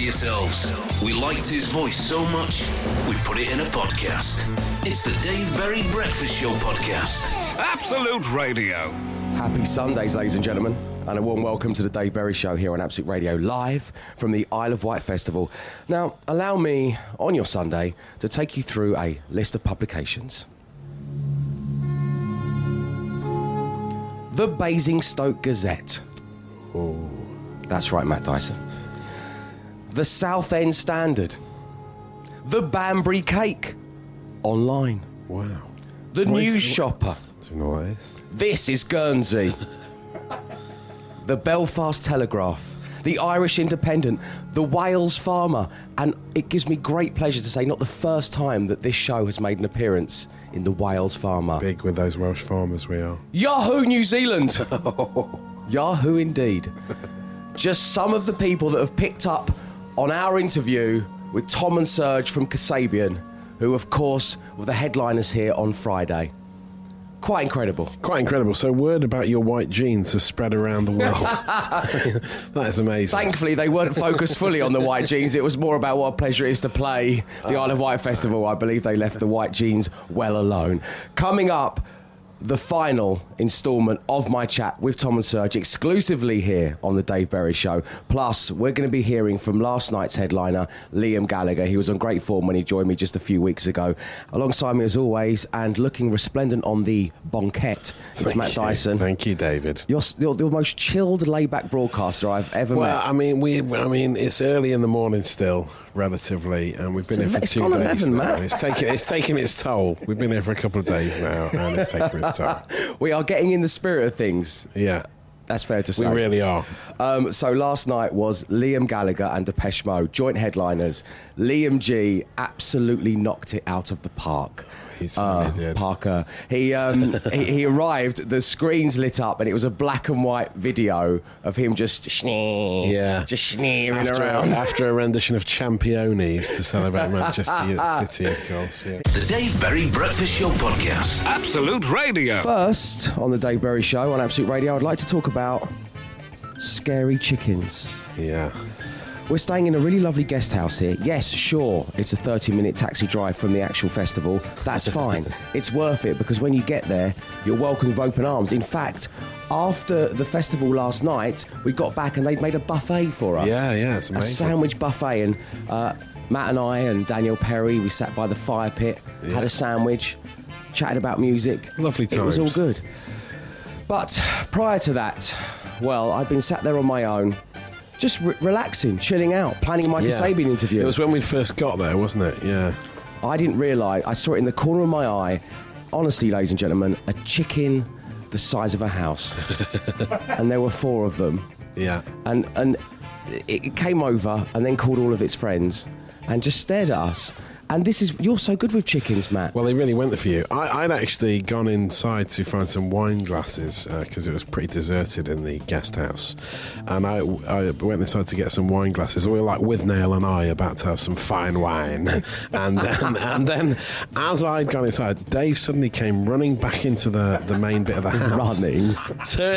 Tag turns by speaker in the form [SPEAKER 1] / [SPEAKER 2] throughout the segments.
[SPEAKER 1] yourselves. We liked his voice so much, we put it in a podcast. It's the Dave Berry Breakfast Show podcast.
[SPEAKER 2] Absolute Radio.
[SPEAKER 3] Happy Sundays, ladies and gentlemen, and a warm welcome to the Dave Berry Show here on Absolute Radio, live from the Isle of Wight Festival. Now, allow me on your Sunday to take you through a list of publications. The Basingstoke Gazette. Oh, that's right, Matt Dyson. The Southend Standard. The Banbury Cake. Online.
[SPEAKER 4] Wow.
[SPEAKER 3] The
[SPEAKER 4] What is
[SPEAKER 3] News Shopper.
[SPEAKER 4] Do you know what is?
[SPEAKER 3] This is Guernsey. the Belfast Telegraph, the Irish Independent, the Wales Farmer, and it gives me great pleasure to say not the first time that this show has made an appearance in the Wales Farmer.
[SPEAKER 4] Big with those Welsh farmers we are.
[SPEAKER 3] Yahoo New Zealand! Yahoo indeed. Just some of the people that have picked up on our interview with Tom and Serge from Kasabian, who, of course, were the headliners here on Friday. Quite incredible.
[SPEAKER 4] Quite incredible. So, word about your white jeans has spread around the world. that is amazing.
[SPEAKER 3] Thankfully, they weren't focused fully on the white jeans. It was more about what a pleasure it is to play the Isle of Wight Festival. I believe they left the white jeans well alone. Coming up, the final instalment of my chat with Tom and Serge exclusively here on the Dave Berry Show. Plus, we're going to be hearing from last night's headliner, Liam Gallagher. He was on great form when he joined me just a few weeks ago. Alongside me, as always, and looking resplendent on the bonquette, it's
[SPEAKER 4] Thank
[SPEAKER 3] Matt
[SPEAKER 4] you.
[SPEAKER 3] Dyson.
[SPEAKER 4] Thank you, David.
[SPEAKER 3] You're, you're the most chilled, laid-back broadcaster I've ever
[SPEAKER 4] Well,
[SPEAKER 3] met.
[SPEAKER 4] Well, I mean, we. I mean, it's early in the morning still, relatively, and we've been
[SPEAKER 3] It's
[SPEAKER 4] here for two days
[SPEAKER 3] 11,
[SPEAKER 4] now. It's taking it's taking its toll. We've been here for a couple of days now, and it's taking its toll.
[SPEAKER 3] We are getting in the spirit of things.
[SPEAKER 4] Yeah,
[SPEAKER 3] That's fair to say.
[SPEAKER 4] we really are.
[SPEAKER 3] Um, so last night was Liam Gallagher and Depeche Mode, joint headliners. Liam G absolutely knocked it out of the park.
[SPEAKER 4] He certainly
[SPEAKER 3] Uh,
[SPEAKER 4] did.
[SPEAKER 3] Parker. He, um, he he arrived. The screens lit up, and it was a black and white video of him just schnee,
[SPEAKER 4] Yeah.
[SPEAKER 3] just sneering
[SPEAKER 4] After,
[SPEAKER 3] around.
[SPEAKER 4] after a rendition of Championes to celebrate Manchester City, of course. Yeah.
[SPEAKER 1] The Dave Berry Breakfast Show podcast.
[SPEAKER 2] Absolute Radio.
[SPEAKER 3] First on the Dave Berry Show on Absolute Radio, I'd like to talk about scary chickens.
[SPEAKER 4] Yeah.
[SPEAKER 3] We're staying in a really lovely guest house here. Yes, sure, it's a 30 minute taxi drive from the actual festival. That's fine. it's worth it because when you get there, you're welcomed with open arms. In fact, after the festival last night, we got back and they'd made a buffet for us.
[SPEAKER 4] Yeah, yeah, it's amazing.
[SPEAKER 3] A sandwich buffet. And uh, Matt and I and Daniel Perry, we sat by the fire pit, had a sandwich, chatted about music.
[SPEAKER 4] Lovely time.
[SPEAKER 3] It was all good. But prior to that, well, I'd been sat there on my own, just re- relaxing, chilling out, planning my
[SPEAKER 4] Yeah.
[SPEAKER 3] Kasabian interview.
[SPEAKER 4] It was when we first got there, wasn't it? Yeah.
[SPEAKER 3] I didn't realise, I saw it in the corner of my eye, honestly, ladies and gentlemen, a chicken the size of a house. and there were four of them.
[SPEAKER 4] Yeah.
[SPEAKER 3] And, and it it came over and then called all of its friends and just stared at us. And this is, you're so good with chickens, Matt.
[SPEAKER 4] Well, they really went there for you. I, I'd actually gone inside to find some wine glasses uh, because it was pretty deserted in the guest house, and I, I went inside to get some wine glasses. We were like with Nail and I about to have some fine wine, and and, and then as I'd gone inside, Dave suddenly came running back into the, the main bit of the house,
[SPEAKER 3] Running?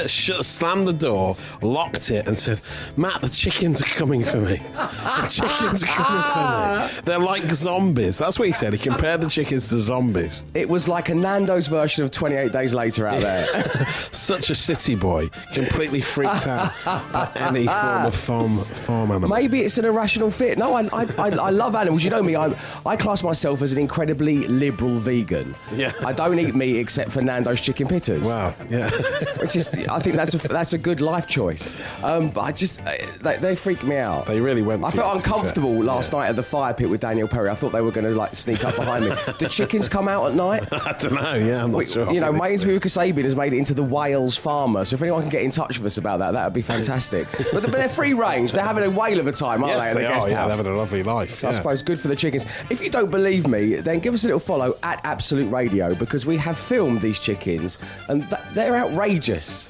[SPEAKER 4] shut, slammed the door, locked it, and said, "Matt, the chickens are coming for me. The chickens are coming for me. They're like zombies." That's what he said. He compared the chickens to zombies.
[SPEAKER 3] It was like a Nando's version of 28 Days Later out there.
[SPEAKER 4] Such a city boy, completely freaked out by any form of farm farm animal.
[SPEAKER 3] Maybe it's an irrational fit. No, I, I, I, I love animals. You know me. I, I class myself as an incredibly liberal vegan.
[SPEAKER 4] Yeah.
[SPEAKER 3] I don't eat meat except for Nando's chicken pitters.
[SPEAKER 4] Wow, yeah.
[SPEAKER 3] Which is, I think that's a, that's a good life choice. Um, but I just, they, they freak me out.
[SPEAKER 4] They really went
[SPEAKER 3] I felt
[SPEAKER 4] it, to be fair.
[SPEAKER 3] uncomfortable last
[SPEAKER 4] Yeah.
[SPEAKER 3] night at the fire pit with Daniel Perry. I thought they were going to like sneak up behind me. Do chickens come out at night?
[SPEAKER 4] I don't know. Yeah, I'm not
[SPEAKER 3] We-
[SPEAKER 4] sure.
[SPEAKER 3] you know,
[SPEAKER 4] I think
[SPEAKER 3] my
[SPEAKER 4] it's-
[SPEAKER 3] interview with Kasabian has made it into the Wales Farmer. So if anyone can get in touch with us about that, that would be fantastic. but, but they're free range. They're having a whale of a time, aren't
[SPEAKER 4] Yes,
[SPEAKER 3] they?
[SPEAKER 4] They
[SPEAKER 3] the
[SPEAKER 4] are. Yeah, they're having a lovely life.
[SPEAKER 3] I
[SPEAKER 4] yeah.
[SPEAKER 3] suppose good for the chickens. If you don't believe me, then give us a little follow at Absolute Radio because we have filmed these chickens and th- they're outrageous.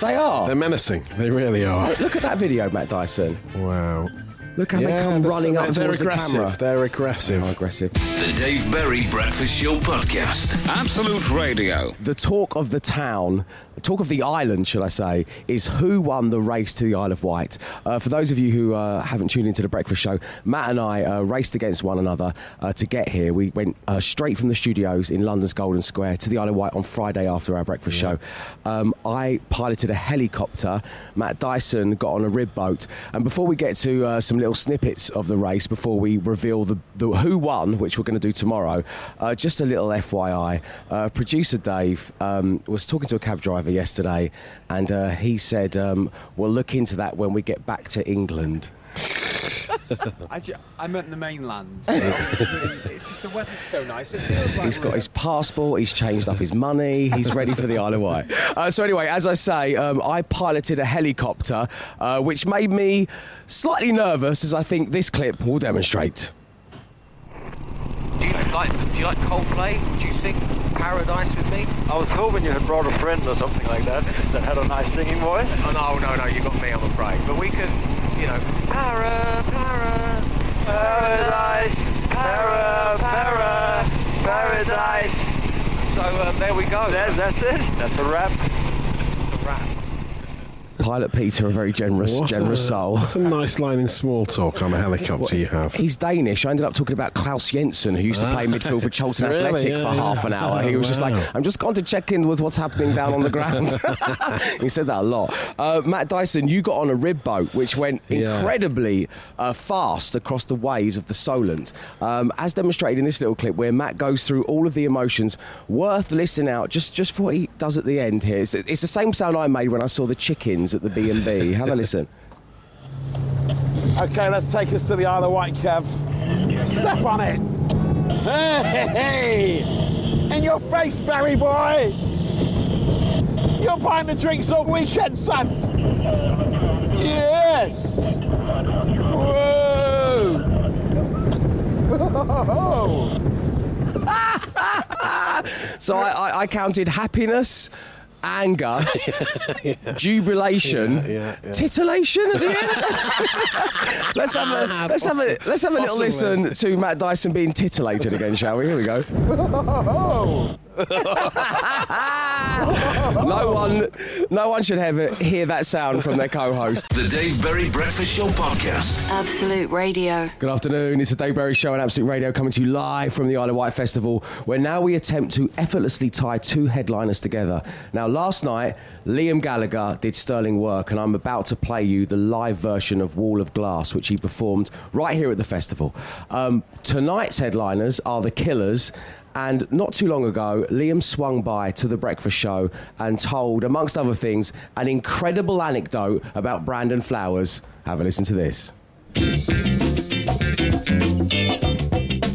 [SPEAKER 3] they are.
[SPEAKER 4] They're menacing. They really are.
[SPEAKER 3] Look at that video, Matt Dyson.
[SPEAKER 4] Wow.
[SPEAKER 3] Look how they
[SPEAKER 4] Yeah,
[SPEAKER 3] come
[SPEAKER 4] they're-
[SPEAKER 3] running up
[SPEAKER 4] they're
[SPEAKER 3] towards the
[SPEAKER 4] aggressive.
[SPEAKER 3] camera.
[SPEAKER 4] They're aggressive.
[SPEAKER 3] Oh, aggressive.
[SPEAKER 1] The Dave Berry Breakfast Show podcast.
[SPEAKER 2] Absolute Radio.
[SPEAKER 3] The talk of the town talk of the island, shall I say, is who won the race to the Isle of Wight. Uh, for those of you who uh, haven't tuned into the breakfast show, Matt and I uh, raced against one another uh, to get here. We went uh, straight from the studios in London's Golden Square to the Isle of Wight on Friday after our breakfast show. Um, I piloted a helicopter. Matt Dyson got on a rib boat. And before we get to uh, some little snippets of the race, before we reveal the, the who won, which we're going to do tomorrow, uh, just a little FYI. Uh, producer Dave um, was talking to a cab driver yesterday, and uh, he said, um, We'll look into that when we get back to England.
[SPEAKER 5] I, ju- I meant the mainland. Obviously, it's just the weather's so nice. It feels like
[SPEAKER 3] He's got
[SPEAKER 5] we're-
[SPEAKER 3] his passport, he's changed up his money, he's ready for the Isle of Wight. Uh, so, anyway, as I say, um, I piloted a helicopter, uh, which made me slightly nervous, as I think this clip will demonstrate.
[SPEAKER 6] Do you like Do you like Coldplay? Do you sing Paradise with me?
[SPEAKER 7] I was hoping you had brought a friend or something like that that had a nice singing voice.
[SPEAKER 6] Oh no, no, no! You got me, I'm afraid. But we can, you know, para, para,
[SPEAKER 7] Paradise, para, para, paradise.
[SPEAKER 6] So um, there we go.
[SPEAKER 7] That, that's it. That's a wrap.
[SPEAKER 6] the rap.
[SPEAKER 3] Pilot Peter, a very generous,
[SPEAKER 4] What
[SPEAKER 3] generous
[SPEAKER 4] a,
[SPEAKER 3] soul.
[SPEAKER 4] That's a nice line in small talk on a helicopter you have.
[SPEAKER 3] He's Danish. I ended up talking about Claus Jensen, who used to play midfield for Charlton
[SPEAKER 4] Really?
[SPEAKER 3] Athletic
[SPEAKER 4] Yeah,
[SPEAKER 3] for
[SPEAKER 4] yeah.
[SPEAKER 3] half an hour. He was just like, I'm just going to check in with what's happening down on the ground. he said that a lot. Uh, Matt Dyson, you got on a rib boat, which went
[SPEAKER 4] Yeah.
[SPEAKER 3] incredibly uh, fast across the waves of the Solent, um, as demonstrated in this little clip where Matt goes through all of the emotions. Worth listening out just, just for what he does at the end here. It's, it's the same sound I made when I saw the chickens at the B&B. Have a listen.
[SPEAKER 8] Okay, let's take us to the Isle of Wight, Kev. Step on it. Hey, in your face, Barry boy. You're buying the drinks all weekend, son. Yes. Whoa.
[SPEAKER 3] So I, I, I counted happiness, anger, jubilation,
[SPEAKER 4] Yeah, yeah,
[SPEAKER 3] titillation at the end. let's have a ah, let's have a let's have a little
[SPEAKER 4] Possibly.
[SPEAKER 3] listen to Matt Dyson being titillated again, shall we? Here we go. no one, no one should ever hear that sound from their co-host.
[SPEAKER 1] The Dave Berry Breakfast Show Podcast.
[SPEAKER 9] Absolute Radio.
[SPEAKER 3] Good afternoon. It's the Dave Berry Show on Absolute Radio coming to you live from the Isle of Wight Festival, where now we attempt to effortlessly tie two headliners together. Now, last night, Liam Gallagher did sterling work, and I'm about to play you the live version of Wall of Glass, which he performed right here at the festival. Um, tonight's headliners are the Killers. And not too long ago, Liam swung by to the breakfast show and told, amongst other things, an incredible anecdote about Brandon Flowers. Have a listen to this.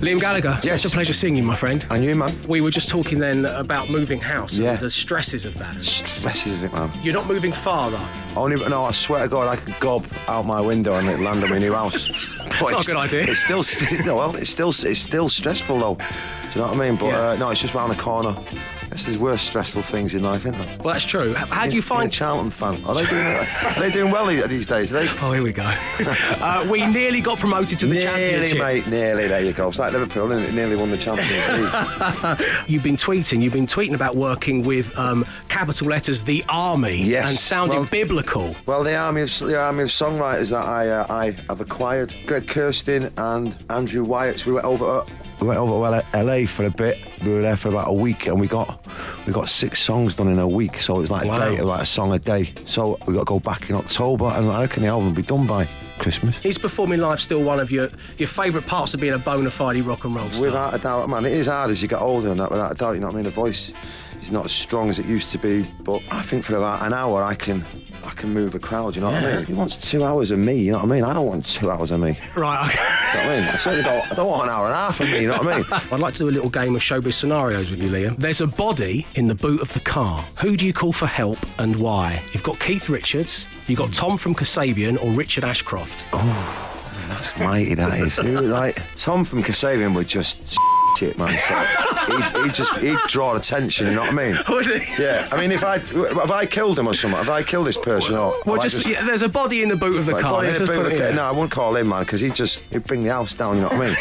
[SPEAKER 10] Liam Gallagher,
[SPEAKER 11] Yes.
[SPEAKER 10] it's a pleasure seeing you, my friend.
[SPEAKER 11] And you, man?
[SPEAKER 10] We were just talking then about moving house
[SPEAKER 11] Yeah.
[SPEAKER 10] and the stresses of that.
[SPEAKER 11] Stresses of it, man.
[SPEAKER 10] You're not moving far, though.
[SPEAKER 11] Only, no, I swear to God, I could gob out my window and it land on my new house. But
[SPEAKER 10] not a good idea.
[SPEAKER 11] It's still, no, well, it's still, it's still stressful though. Do you know what I mean? But
[SPEAKER 10] Yeah.
[SPEAKER 11] uh, no, it's just round the corner. Guess there's worse stressful things in life, isn't there?
[SPEAKER 10] Well, that's true. How do you find...
[SPEAKER 11] Charlton fan? Are they doing? Are they doing well these days? Are they?
[SPEAKER 10] Oh, here we go. uh, we nearly got promoted to the
[SPEAKER 11] nearly,
[SPEAKER 10] championship.
[SPEAKER 11] mate. Nearly. There you go. It's like Liverpool, isn't it? Nearly won the Champions League.
[SPEAKER 10] You've been tweeting. You've been tweeting about working with um, capital letters, the army,
[SPEAKER 11] Yes.
[SPEAKER 10] and sounding
[SPEAKER 11] Well-
[SPEAKER 10] biblical.
[SPEAKER 11] Well, the army of the army of songwriters that I uh, I have acquired, Greg Kurstin and Andrew Wyatt. So we went over. Uh, we went over to LA for a bit. We were there for about a week, and we got we got six songs done in a week. So it was like
[SPEAKER 10] Wow.
[SPEAKER 11] a day, like a song a day. So we got to go back in October, and I reckon the album will be done by Christmas.
[SPEAKER 10] Is performing live still one of your, your favourite parts of being a bona fide rock and roll star?
[SPEAKER 11] Without a doubt, man, it is hard as you get older, and that without a doubt, you know what I mean. The voice is not as strong as it used to be, but I think for about an hour, I can. I can move a crowd, you know what I mean? He wants two hours of me, you know what I mean? I don't want two hours of me.
[SPEAKER 10] Right, okay.
[SPEAKER 11] You know what I mean? I certainly don't, I don't want an hour and a half of me, you know what I mean?
[SPEAKER 10] I'd like to do a little game of showbiz scenarios with you, Liam. There's a body in the boot of the car. Who do you call for help and why? You've got Keith Richards, you've got Tom from Kasabian, or Richard Ashcroft.
[SPEAKER 11] Oh, that's mighty, that is. Like, Tom from Kasabian would just shit, man. He'd, he'd just, he'd draw attention, you know what I mean?
[SPEAKER 10] Would he?
[SPEAKER 11] Yeah, I mean, if I, if I killed him or something, if I killed this person or...
[SPEAKER 10] Well,
[SPEAKER 11] have I
[SPEAKER 10] just, yeah, there's a body in the boot of the
[SPEAKER 11] Like,
[SPEAKER 10] car.
[SPEAKER 11] body in the boot of the-. No, I wouldn't call him, man, because he'd just he'd bring the house down, you know what I mean?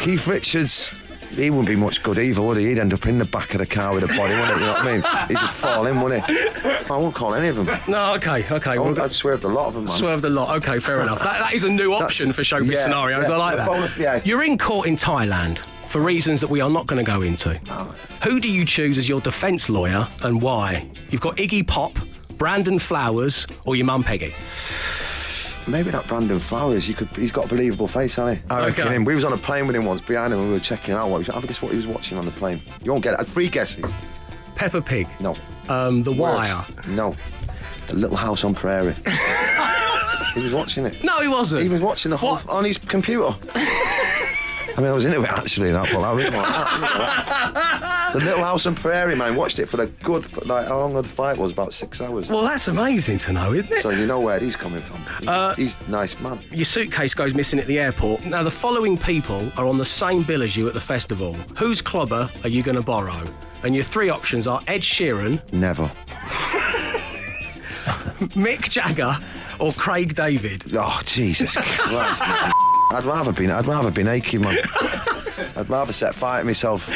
[SPEAKER 11] Keith Richards, he wouldn't be much good either, would he? He'd end up in the back of the car with a body, wouldn't he? You know what I mean? He'd just fall in, wouldn't he? I won't call any of them.
[SPEAKER 3] No, okay, okay.
[SPEAKER 11] I would, I'd swerved a lot of them, man.
[SPEAKER 3] Swerved a lot. Okay, fair enough. That, that is a new option for showbiz
[SPEAKER 11] yeah,
[SPEAKER 3] scenarios.
[SPEAKER 11] yeah,
[SPEAKER 3] I like that.
[SPEAKER 11] bonus- yeah.
[SPEAKER 3] You're in court in Thailand for reasons that we are not going to go into. Who do you choose as your defence lawyer and why? You've got Iggy Pop, Brandon Flowers, or your mum Peggy.
[SPEAKER 11] Maybe that Brandon Flowers. You could. He's got a believable face, hasn't he? I reckon
[SPEAKER 3] Okay.
[SPEAKER 11] him. We was on a plane with him once behind him, and we were checking out. What he was, I guess what he was watching on the plane. You won't get it. Three guesses.
[SPEAKER 3] Peppa Pig.
[SPEAKER 11] No.
[SPEAKER 3] Um, the
[SPEAKER 11] Worse.
[SPEAKER 3] Wire.
[SPEAKER 11] No. The Little House on Prairie. he was watching it.
[SPEAKER 3] No, he wasn't.
[SPEAKER 11] He was watching the whole on his computer. I mean, I was into it actually. That, but I didn't that, didn't. The Little House on Prairie, man. Watched it for a good. Like how long the fight was? About six hours.
[SPEAKER 3] Well, that's amazing to know, isn't it?
[SPEAKER 11] So you know where he's coming from. He's,
[SPEAKER 3] Uh,
[SPEAKER 11] he's a nice man.
[SPEAKER 3] Your suitcase goes missing at the airport. Now, the following people are on the same bill as you at the festival. Whose clobber are you going to borrow? And your three options are Ed Sheeran,
[SPEAKER 11] Never.
[SPEAKER 3] Mick Jagger, or Craig David.
[SPEAKER 11] Oh Jesus Christ! I'd rather be. I'd rather be naked, man. I'd rather set fire to myself.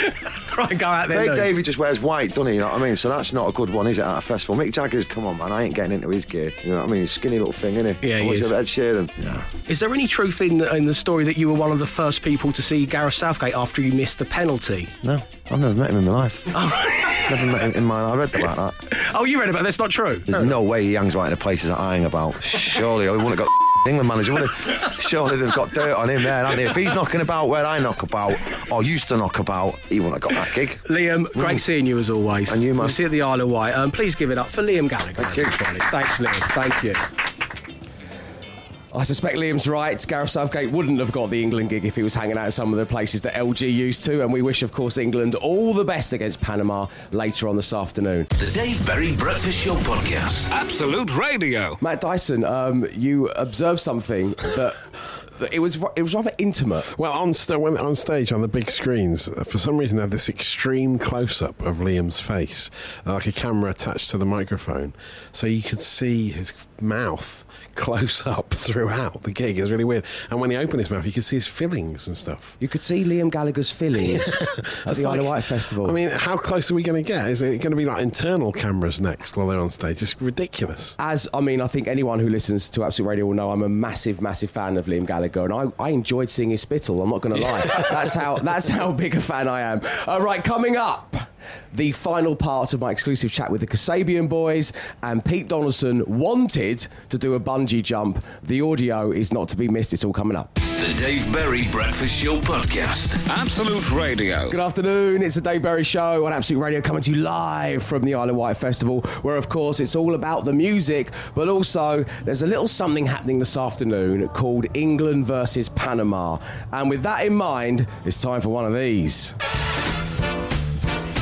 [SPEAKER 3] Right, go out there.
[SPEAKER 11] Craig
[SPEAKER 3] nude.
[SPEAKER 11] David just wears white, doesn't he? You know what I mean? So that's not a good one, is it? At a festival, Mick Jagger's. Come on, man. I ain't getting into his gear. You know what I mean? He's skinny little thing, isn't he?
[SPEAKER 3] Yeah, he is.
[SPEAKER 11] Ed Sheeran. Yeah.
[SPEAKER 3] Is there any truth in in the story that you were one of the first people to see Gareth Southgate after you missed the penalty?
[SPEAKER 11] No, I've never met him in my life. Oh. never met him in my. I read about that.
[SPEAKER 3] Oh, you read about it, that's not true.
[SPEAKER 11] There's no way he hangs right in the places that I hang about. Surely, he wouldn't have got. England manager, would? Surely they've got dirt on him there, haven't they? If he's knocking about where I knock about, or used to knock about, he wouldn't have got that gig.
[SPEAKER 3] Liam, great seeing you as always.
[SPEAKER 11] And you, man.
[SPEAKER 3] We'll see you at the Isle of Wight. Um, please give it up for Liam Gallagher.
[SPEAKER 11] Thank you.
[SPEAKER 3] Thanks, Liam. Thank you.
[SPEAKER 12] I suspect Liam's right. Gareth Southgate wouldn't have got the England gig if he was hanging out at some of the places that LG used to. And we wish, of course, England all the best against Panama later on this afternoon.
[SPEAKER 1] The Dave Berry Breakfast Show Podcast.
[SPEAKER 13] Absolute Radio.
[SPEAKER 12] Matt Dyson, um, you observed something that. that It was it was rather intimate.
[SPEAKER 4] Well, on, st- when, on stage on the big screens, uh, for some reason they had this extreme close up of Liam's face, uh, like a camera attached to the microphone, so you could see his mouth close up throughout the gig. It was really weird. And when he opened his mouth, you could see his fillings and stuff.
[SPEAKER 12] You could see Liam Gallagher's fillings at the Isle of Wight Festival.
[SPEAKER 4] I mean, how close are we going to get? Is it going to be like internal cameras next while they're on stage? It's ridiculous.
[SPEAKER 12] as I mean, I think anyone who listens to Absolute Radio will know I'm a massive, massive fan of Liam Gallagher, and I, I enjoyed seeing his spittle. I'm not going to lie. that's how that's how big a fan I am. All right, coming up, the final part of my exclusive chat with the Kasabian boys, and Pete Donaldson wanted to do a bungee jump. The audio is not to be missed. It's all coming up.
[SPEAKER 1] The Dave Berry Breakfast Show Podcast.
[SPEAKER 13] Absolute Radio.
[SPEAKER 12] Good afternoon. It's the Dave Berry Show on Absolute Radio coming to you live from the Isle of Wight Festival, where, of course, it's all about the music, but also there's a little something happening this afternoon called England versus Panama. And with that in mind, it's time for one of these.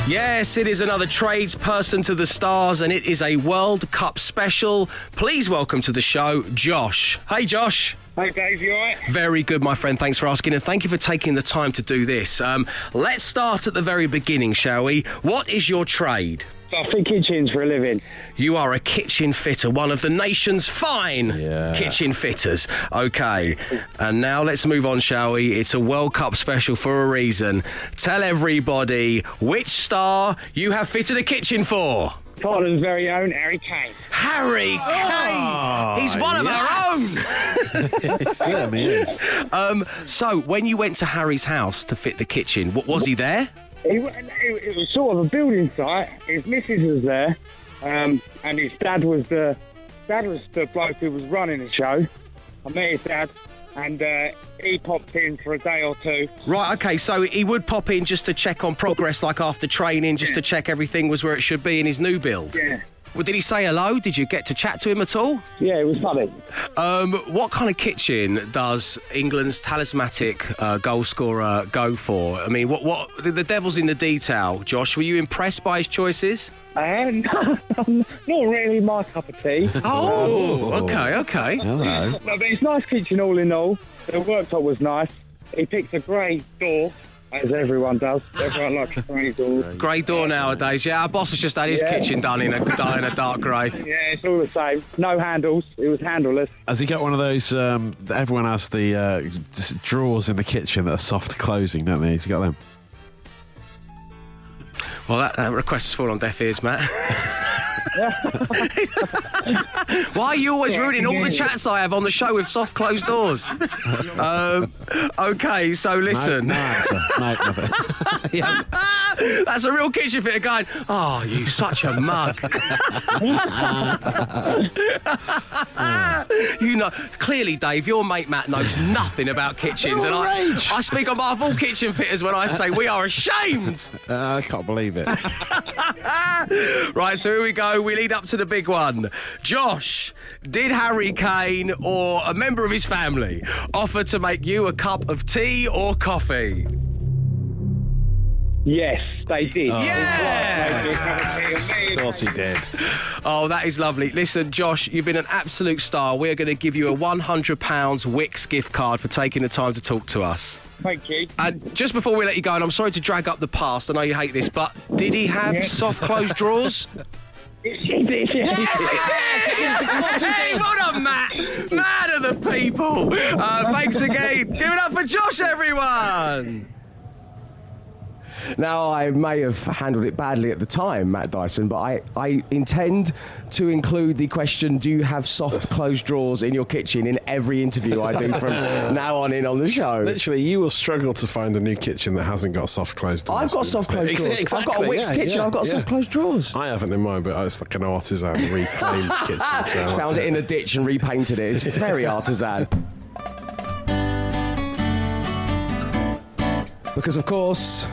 [SPEAKER 3] Yes, it is another tradesperson to the stars, and it is a World Cup special. Please welcome to the show, Josh. Hey, Josh.
[SPEAKER 9] Hey Dave, you alright?
[SPEAKER 3] Very good, my friend. Thanks for asking, and thank you for taking the time to do this. Um, let's start at the very beginning, shall we? What is your trade?
[SPEAKER 9] I fit kitchens for a living.
[SPEAKER 3] You are a kitchen fitter, one of the nation's fine kitchen fitters. Okay, and now let's move on, shall we? It's a World Cup special for a reason. Tell everybody which star you have fitted a kitchen for.
[SPEAKER 9] Tottenham's very own Harry Kane.
[SPEAKER 3] Harry Kane. He's one of our own.
[SPEAKER 4] certainly is.
[SPEAKER 3] Um, so, when you went to Harry's house to fit the kitchen, what was he there?
[SPEAKER 9] It, it, it was sort of a building site. His missus was there, um, and his dad was the dad was the bloke who was running the show. I met his dad, and uh, he popped in for a day or two.
[SPEAKER 3] Right, okay, so he would pop in just to check on progress, like after training, just to check everything was where it should be in his new build.
[SPEAKER 9] Yeah.
[SPEAKER 3] Well, did he say hello? Did you get to chat to him at all?
[SPEAKER 9] Yeah, it was funny.
[SPEAKER 3] Um, what kind of kitchen does England's talismanic uh, goal scorer go for? I mean, what what the, the devil's in the detail. Josh, were you impressed by his choices?
[SPEAKER 9] And not really my cup of tea.
[SPEAKER 3] Oh, okay, okay.
[SPEAKER 9] No, but it's nice kitchen all in all. The worktop was nice. He picked a grey door, as everyone does. Everyone likes a grey door.
[SPEAKER 3] Grey door nowadays. Yeah, our boss has just had his
[SPEAKER 9] Yeah.
[SPEAKER 3] kitchen done in a done in a dark grey.
[SPEAKER 9] Yeah, it's all the same. No handles. It was handleless.
[SPEAKER 4] Has he got one of those? Um, everyone has the uh, s- drawers in the kitchen that are soft closing, don't they? He's he got them?
[SPEAKER 10] Well, that, that request has fallen on deaf ears, Matt. Why are you always ruining all the chats I have on the show with soft closed doors? um, okay, so listen.
[SPEAKER 4] No, no answer. No, nothing. Yes.
[SPEAKER 10] That's a real kitchen fitter going, oh, you such a mug. you know, clearly, Dave, your mate Matt knows nothing about kitchens. And I. I speak on behalf of all kitchen fitters when I say we are ashamed.
[SPEAKER 4] Uh, I can't believe it.
[SPEAKER 10] Right, so here we go. We lead up to the big one. Josh, did Harry Kane or a member of his family offer to make you a cup of tea or coffee?
[SPEAKER 9] Yes, they did. Oh.
[SPEAKER 10] Yeah!
[SPEAKER 4] Of course he did.
[SPEAKER 10] Oh, that is lovely. Listen, Josh, you've been an absolute star. We're going to give you a £100 Wix gift card for taking the time to talk to us.
[SPEAKER 9] Thank you.
[SPEAKER 10] And just before we let you go, and I'm sorry to drag up the past, I know you hate this, but did he have
[SPEAKER 9] Yeah.
[SPEAKER 10] soft closed drawers?
[SPEAKER 9] Yes, he did. Yes,
[SPEAKER 10] Hey, well done, Matt. Man of the people. Uh, thanks again. Give it up for Josh, everyone.
[SPEAKER 3] Now, I may have handled it badly at the time, Matt Dyson, but I, I intend to include the question Do you have soft closed drawers in your kitchen in every interview I do from now on in on the show?
[SPEAKER 4] Literally, you will struggle to find a new kitchen that hasn't got soft closed doors.
[SPEAKER 3] I've got soft closed drawers. I've got a
[SPEAKER 4] exactly,
[SPEAKER 3] Wix
[SPEAKER 4] yeah,
[SPEAKER 3] kitchen,
[SPEAKER 4] yeah,
[SPEAKER 3] I've got
[SPEAKER 4] yeah.
[SPEAKER 3] soft closed drawers.
[SPEAKER 4] I haven't in mine, but it's like an artisan reclaimed kitchen. So
[SPEAKER 3] Found it in a ditch and repainted it. It's very artisan. Because, of course,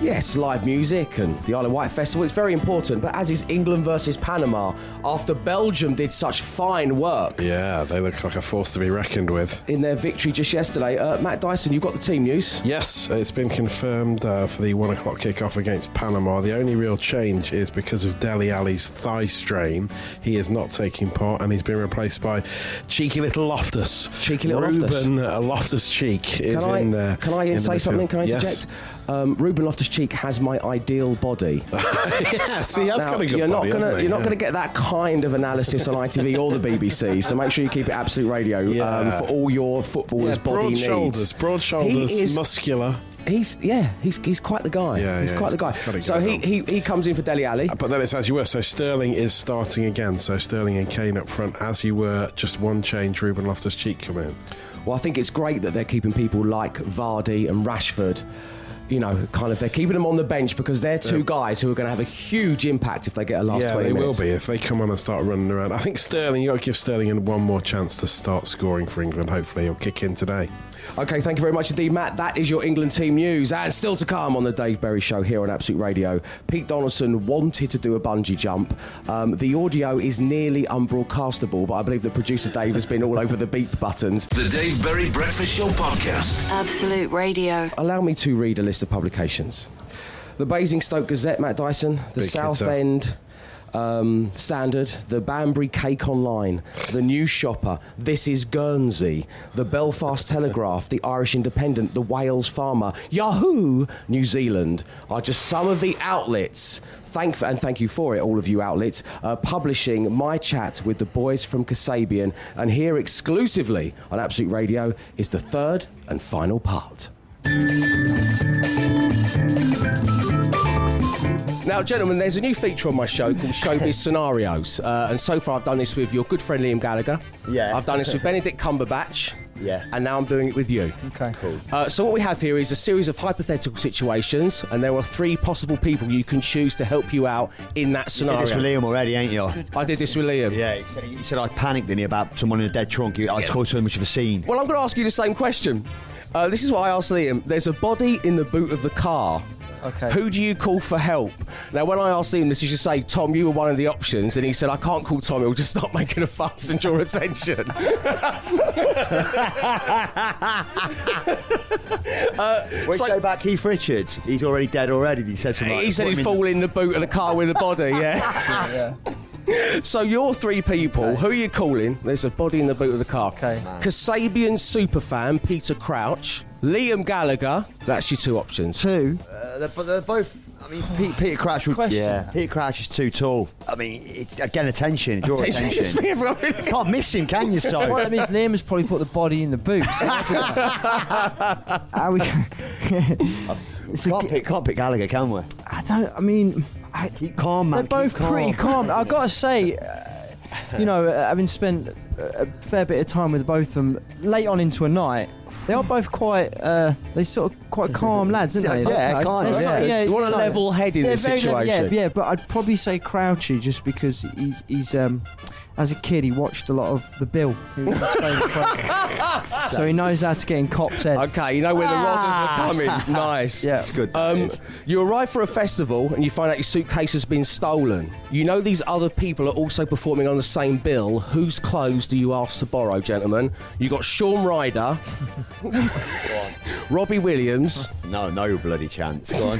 [SPEAKER 3] yes, live music and the Isle of Wight Festival is very important, but as is England versus Panama, after Belgium did such fine work
[SPEAKER 4] Yeah, they look like a force to be reckoned with.
[SPEAKER 3] in their victory just yesterday, uh, Matt Dyson, you've got the team news.
[SPEAKER 4] Yes, it's been confirmed uh, for the one o'clock kickoff against Panama. The only real change is because of Dele Alli's thigh strain. He is not taking part, and he's been replaced by cheeky little Loftus.
[SPEAKER 3] Cheeky little
[SPEAKER 4] Ruben
[SPEAKER 3] Loftus.
[SPEAKER 4] Loftus Cheek is
[SPEAKER 3] Can I,
[SPEAKER 4] in there.
[SPEAKER 3] can I
[SPEAKER 4] in the
[SPEAKER 3] say something? Can I interject? Um, Ruben Loftus Cheek has my ideal body.
[SPEAKER 4] Yeah, see, that's
[SPEAKER 3] Now,
[SPEAKER 4] got a good
[SPEAKER 3] you're not gonna you're not
[SPEAKER 4] Yeah.
[SPEAKER 3] gonna get that kind of analysis on ITV or the BBC. So make sure you keep it Absolute Radio um, for all your footballers'
[SPEAKER 4] Yeah,
[SPEAKER 3] body
[SPEAKER 4] broad
[SPEAKER 3] needs.
[SPEAKER 4] shoulders, broad
[SPEAKER 3] He
[SPEAKER 4] shoulders,
[SPEAKER 3] is-
[SPEAKER 4] muscular.
[SPEAKER 3] He's yeah, he's he's quite the guy.
[SPEAKER 4] Yeah,
[SPEAKER 3] he's
[SPEAKER 4] yeah,
[SPEAKER 3] quite
[SPEAKER 4] he's-
[SPEAKER 3] the guy. So he, he he comes in for Dele Alli.
[SPEAKER 4] But then it's as you were. So Sterling is starting again. So Sterling and Kane up front, as you were. Just one change. Ruben Loftus Cheek come in.
[SPEAKER 3] Well, I think it's great that they're keeping people like Vardy and Rashford. You know, kind of, they're keeping them on the bench because they're two guys who are going to have a huge impact if they get a last
[SPEAKER 4] yeah,
[SPEAKER 3] 20
[SPEAKER 4] they
[SPEAKER 3] minutes.
[SPEAKER 4] will be if they come on and start running around. I think Sterling. You got to give Sterling one more chance to start scoring for England. Hopefully, he'll kick in today.
[SPEAKER 3] Okay, thank you very much indeed, Matt. That is your England team news. And still to come on the Dave Berry Show here on Absolute Radio. Pete Donaldson wanted to do a bungee jump. Um, the audio is nearly unbroadcastable, but I believe the producer Dave has been all over the beep buttons.
[SPEAKER 1] The Dave Berry Breakfast Show Podcast.
[SPEAKER 14] Absolute Radio.
[SPEAKER 3] Allow me to read a list of publications. The Basingstoke Gazette, Matt Dyson. The
[SPEAKER 4] Big
[SPEAKER 3] South
[SPEAKER 4] hitter.
[SPEAKER 3] End um, Standard. The Banbury Cake Online. The New Shopper. This is Guernsey. The Belfast Telegraph. The Irish Independent. The Wales Farmer. Yahoo! New Zealand are just some of the outlets. Thank and thank you for it, all of you outlets, uh, publishing my chat with the boys from Kasabian. And here exclusively on Absolute Radio is the third and final part. Now, gentlemen, there's a new feature on my show called Showbiz Scenarios. Uh, and so far, I've done this with your good friend Liam Gallagher.
[SPEAKER 15] Yeah.
[SPEAKER 3] I've done this with Benedict Cumberbatch.
[SPEAKER 15] Yeah.
[SPEAKER 3] And now I'm doing it with you.
[SPEAKER 15] Okay. Cool.
[SPEAKER 3] Uh, so, what we have here is a series of hypothetical situations, and there are three possible people you can choose to help you out in that
[SPEAKER 15] You
[SPEAKER 3] scenario.
[SPEAKER 15] did this with Liam already, ain't you?
[SPEAKER 3] I did this with Liam.
[SPEAKER 15] Yeah, he said, he said I panicked, didn't he, about someone in a dead trunk. He- I caused so much of a scene.
[SPEAKER 3] Well, I'm going to ask you the same question. Uh, this is what I asked Liam. There's a body in the boot of the car.
[SPEAKER 5] Okay.
[SPEAKER 3] Who do you call for help? Now, when I asked Liam this, he just say, Tom, you were one of the options. And he said, I can't call Tom, he'll just start making a fuss and draw attention. uh,
[SPEAKER 15] Wait,
[SPEAKER 3] so-
[SPEAKER 15] go back Keith Richards. He's already dead already. He said something like,
[SPEAKER 3] he said
[SPEAKER 15] "Put
[SPEAKER 3] he'd fall in the boot of the car with a body, yeah. So you're three people. Who are you calling? There's a body in the boot of the car.
[SPEAKER 5] Okay.
[SPEAKER 3] Kasabian superfan Peter Crouch, Liam Gallagher. That's your two options.
[SPEAKER 5] Two.
[SPEAKER 15] Uh, they're, but they're both. I mean, Peter, Peter Crouch. Would,
[SPEAKER 5] Question.
[SPEAKER 15] Yeah. Peter Crouch is too tall. I mean, it, again, attention. Draw
[SPEAKER 3] Attention,
[SPEAKER 15] attention.
[SPEAKER 3] just me, everyone.
[SPEAKER 15] Can't miss him, can you? So.
[SPEAKER 5] Well, that means Liam has probably put the body in the boot. How we? It's a
[SPEAKER 15] Can't
[SPEAKER 5] g-
[SPEAKER 15] pick, can't pick Gallagher, can we?
[SPEAKER 14] I don't. I mean, I,
[SPEAKER 15] keep calm, man.
[SPEAKER 14] They're both
[SPEAKER 15] keep
[SPEAKER 14] pretty calm. I've gotta say, uh, you know, uh, having spent a fair bit of time with both of them late on into a night, they are both quite. Uh, they sort of quite calm lads, aren't they?
[SPEAKER 15] Yeah,
[SPEAKER 14] Like,
[SPEAKER 15] kind of,
[SPEAKER 14] they're-
[SPEAKER 15] yeah.
[SPEAKER 3] You want a level head in this
[SPEAKER 14] very level-
[SPEAKER 3] situation.
[SPEAKER 14] Yeah, yeah, but I'd probably say Crouchy just because he's he's um. As a kid, he watched a lot of The Bill. He was his favourite quote. so he knows how to get in cops' heads.
[SPEAKER 3] Okay, you know where the
[SPEAKER 14] Ah.
[SPEAKER 3] Rozzers were coming. Nice.
[SPEAKER 14] Yeah. It's
[SPEAKER 15] good,
[SPEAKER 3] Um, you arrive for a festival and you find out your suitcase has been stolen. You know these other people are also performing on the same bill. Whose clothes do you ask to borrow, gentlemen? You got Shaun Ryder, Robbie Williams,
[SPEAKER 15] No, no bloody chance. Go on.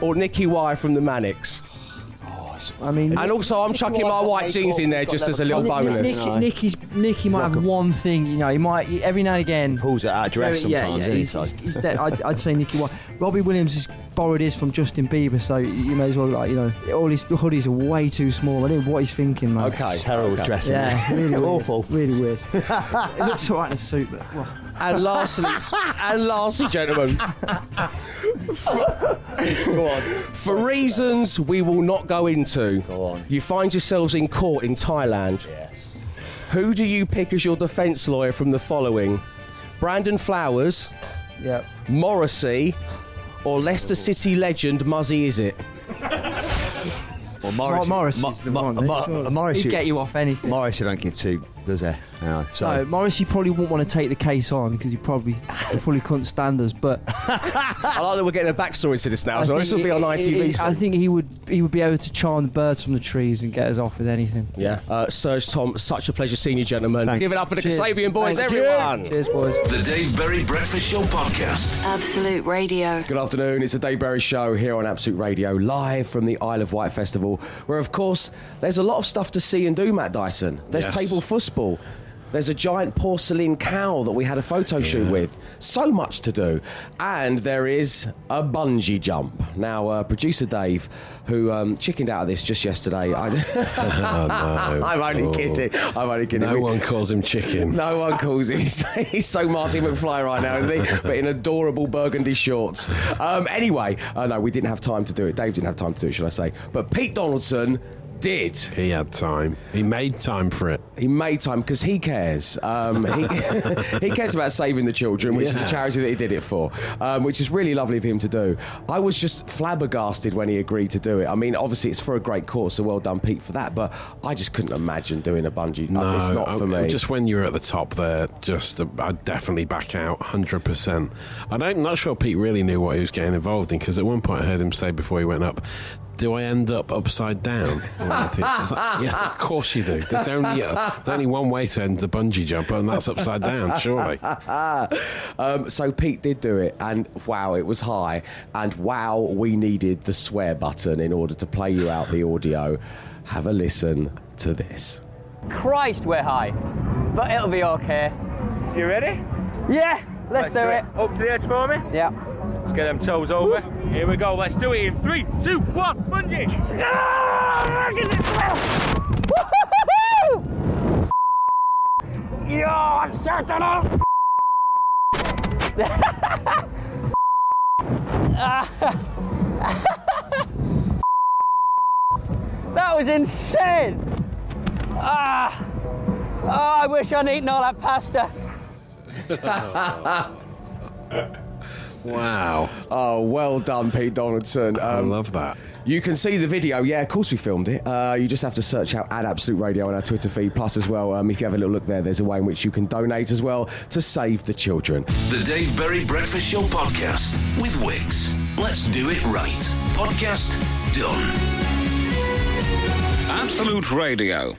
[SPEAKER 3] or Nicky Wire from the Manics.
[SPEAKER 14] I mean,
[SPEAKER 3] And also, I'm chucking my white jeans in there just as a little bonus.
[SPEAKER 14] Nicky, Nicky's, Nicky might have one thing, you know. He might every now and again
[SPEAKER 15] Pulls it out of dress sometimes,
[SPEAKER 14] yeah, he's, he's, he's dead. I'd, I'd say Nicky Wire. Robbie Williams has borrowed his from Justin Bieber, so you may as well, like, you know, all his hoodies are way too small. I don't know what he's thinking, man.
[SPEAKER 3] Okay.
[SPEAKER 15] Terrible
[SPEAKER 3] okay.
[SPEAKER 15] dressing.
[SPEAKER 14] Yeah, really weird.
[SPEAKER 15] Awful.
[SPEAKER 14] Really weird. it looks alright in a suit, but well,
[SPEAKER 3] And lastly, and lastly, gentlemen,
[SPEAKER 15] Go on.
[SPEAKER 3] for reasons we will not go into,
[SPEAKER 15] Go on.
[SPEAKER 3] you find yourselves in court in Thailand.
[SPEAKER 15] Yes.
[SPEAKER 3] Who do you pick as your defence lawyer from the following? Brandon Flowers,
[SPEAKER 14] yeah.
[SPEAKER 3] Morrissey, or Leicester City legend Muzzy Izzet?
[SPEAKER 15] Well,
[SPEAKER 14] Morris,
[SPEAKER 15] Morris,
[SPEAKER 14] Morris is the one. sure.
[SPEAKER 15] Morris,
[SPEAKER 14] He'd get you off anything.
[SPEAKER 15] Morris, you don't give two, does he? No. So
[SPEAKER 14] no, Morrissey probably wouldn't want to take the case on because he probably he probably couldn't stand us. But
[SPEAKER 3] I like that we're getting a backstory to this now.
[SPEAKER 14] I
[SPEAKER 3] So this will be on ITV.
[SPEAKER 14] he-
[SPEAKER 3] soon.
[SPEAKER 14] I think he would he would be able to charm the birds from the trees and get us off with anything.
[SPEAKER 3] yeah. Uh, Serge Tom, such a pleasure seeing you, gentlemen.
[SPEAKER 15] Thank
[SPEAKER 3] Give it up for the
[SPEAKER 14] Cheers.
[SPEAKER 3] Kasabian boys,
[SPEAKER 14] Thank
[SPEAKER 3] everyone.
[SPEAKER 14] you. Cheers, boys.
[SPEAKER 1] The Dave Berry Breakfast Show Podcast.
[SPEAKER 16] Absolute Radio.
[SPEAKER 3] Good afternoon. It's the Dave Berry Show here on Absolute Radio, live from the Isle of Wight Festival, where, of course, there's a lot of stuff to see and do, Matt Dyson. There's
[SPEAKER 4] Yes.
[SPEAKER 3] table football. There's a giant porcelain cow that we had a photo shoot with. So much to do. And there is a bungee jump. Now, uh, producer Dave, who um, chickened out of this just yesterday. I,
[SPEAKER 4] Oh, no.
[SPEAKER 3] I'm only
[SPEAKER 4] Oh.
[SPEAKER 3] kidding. I'm only kidding.
[SPEAKER 4] No
[SPEAKER 3] We-
[SPEAKER 4] one calls him chicken.
[SPEAKER 3] no one calls him. He's, he's so Marty McFly right now, isn't he? But in adorable burgundy shorts. Um, anyway, uh, no, we didn't have time to do it. Dave didn't have time to do it, should I say? But Pete Donaldson did.
[SPEAKER 4] He had time. He made time for it.
[SPEAKER 3] He made time because he cares. Um, he, he cares about saving the children, which is the charity that he did it for, um, which is really lovely of him to do. I was just flabbergasted when he agreed to do it. I mean, obviously, it's for a great cause, so well done, Pete, for that. But I just couldn't imagine doing a bungee.
[SPEAKER 4] No,
[SPEAKER 3] it's not for
[SPEAKER 4] I-
[SPEAKER 3] me.
[SPEAKER 4] Just when you're at the top there, just uh, I'd definitely back out, hundred percent. I'm not sure Pete really knew what he was getting involved in because at one point I heard him say before he went up, "Do I end up upside down?" I was like, yes, of course you do. There's only uh, there's only one way to end the bungee jump, and that's upside down, surely.
[SPEAKER 3] um, so Pete did do it, and wow, it was high, and wow, we needed the swear button in order to play you out the audio. Have a listen to this.
[SPEAKER 17] Christ, we're high. But it'll be okay.
[SPEAKER 18] You ready?
[SPEAKER 17] Yeah, let's, do, it.
[SPEAKER 18] Up to the edge for me.
[SPEAKER 17] Yeah.
[SPEAKER 18] Let's get them toes over. Here we go. Let's do it in three, two, one. Bungee.
[SPEAKER 17] Yo, I'm certain of. that was insane. Ah, oh, I wish I'd eaten all that pasta.
[SPEAKER 4] Wow.
[SPEAKER 3] Oh, well done, Pete Donaldson. Um,
[SPEAKER 4] I love that.
[SPEAKER 3] You can see the video. Yeah, of course we filmed it. Uh, you just have to search out at Absolute Radio on our Twitter feed. Plus, as well, um, if you have a little look there, there's a way in which you can donate as well to save the children.
[SPEAKER 1] The Dave Berry Breakfast Show Podcast with Wix. Let's do it right. Podcast done.
[SPEAKER 2] Absolute Radio.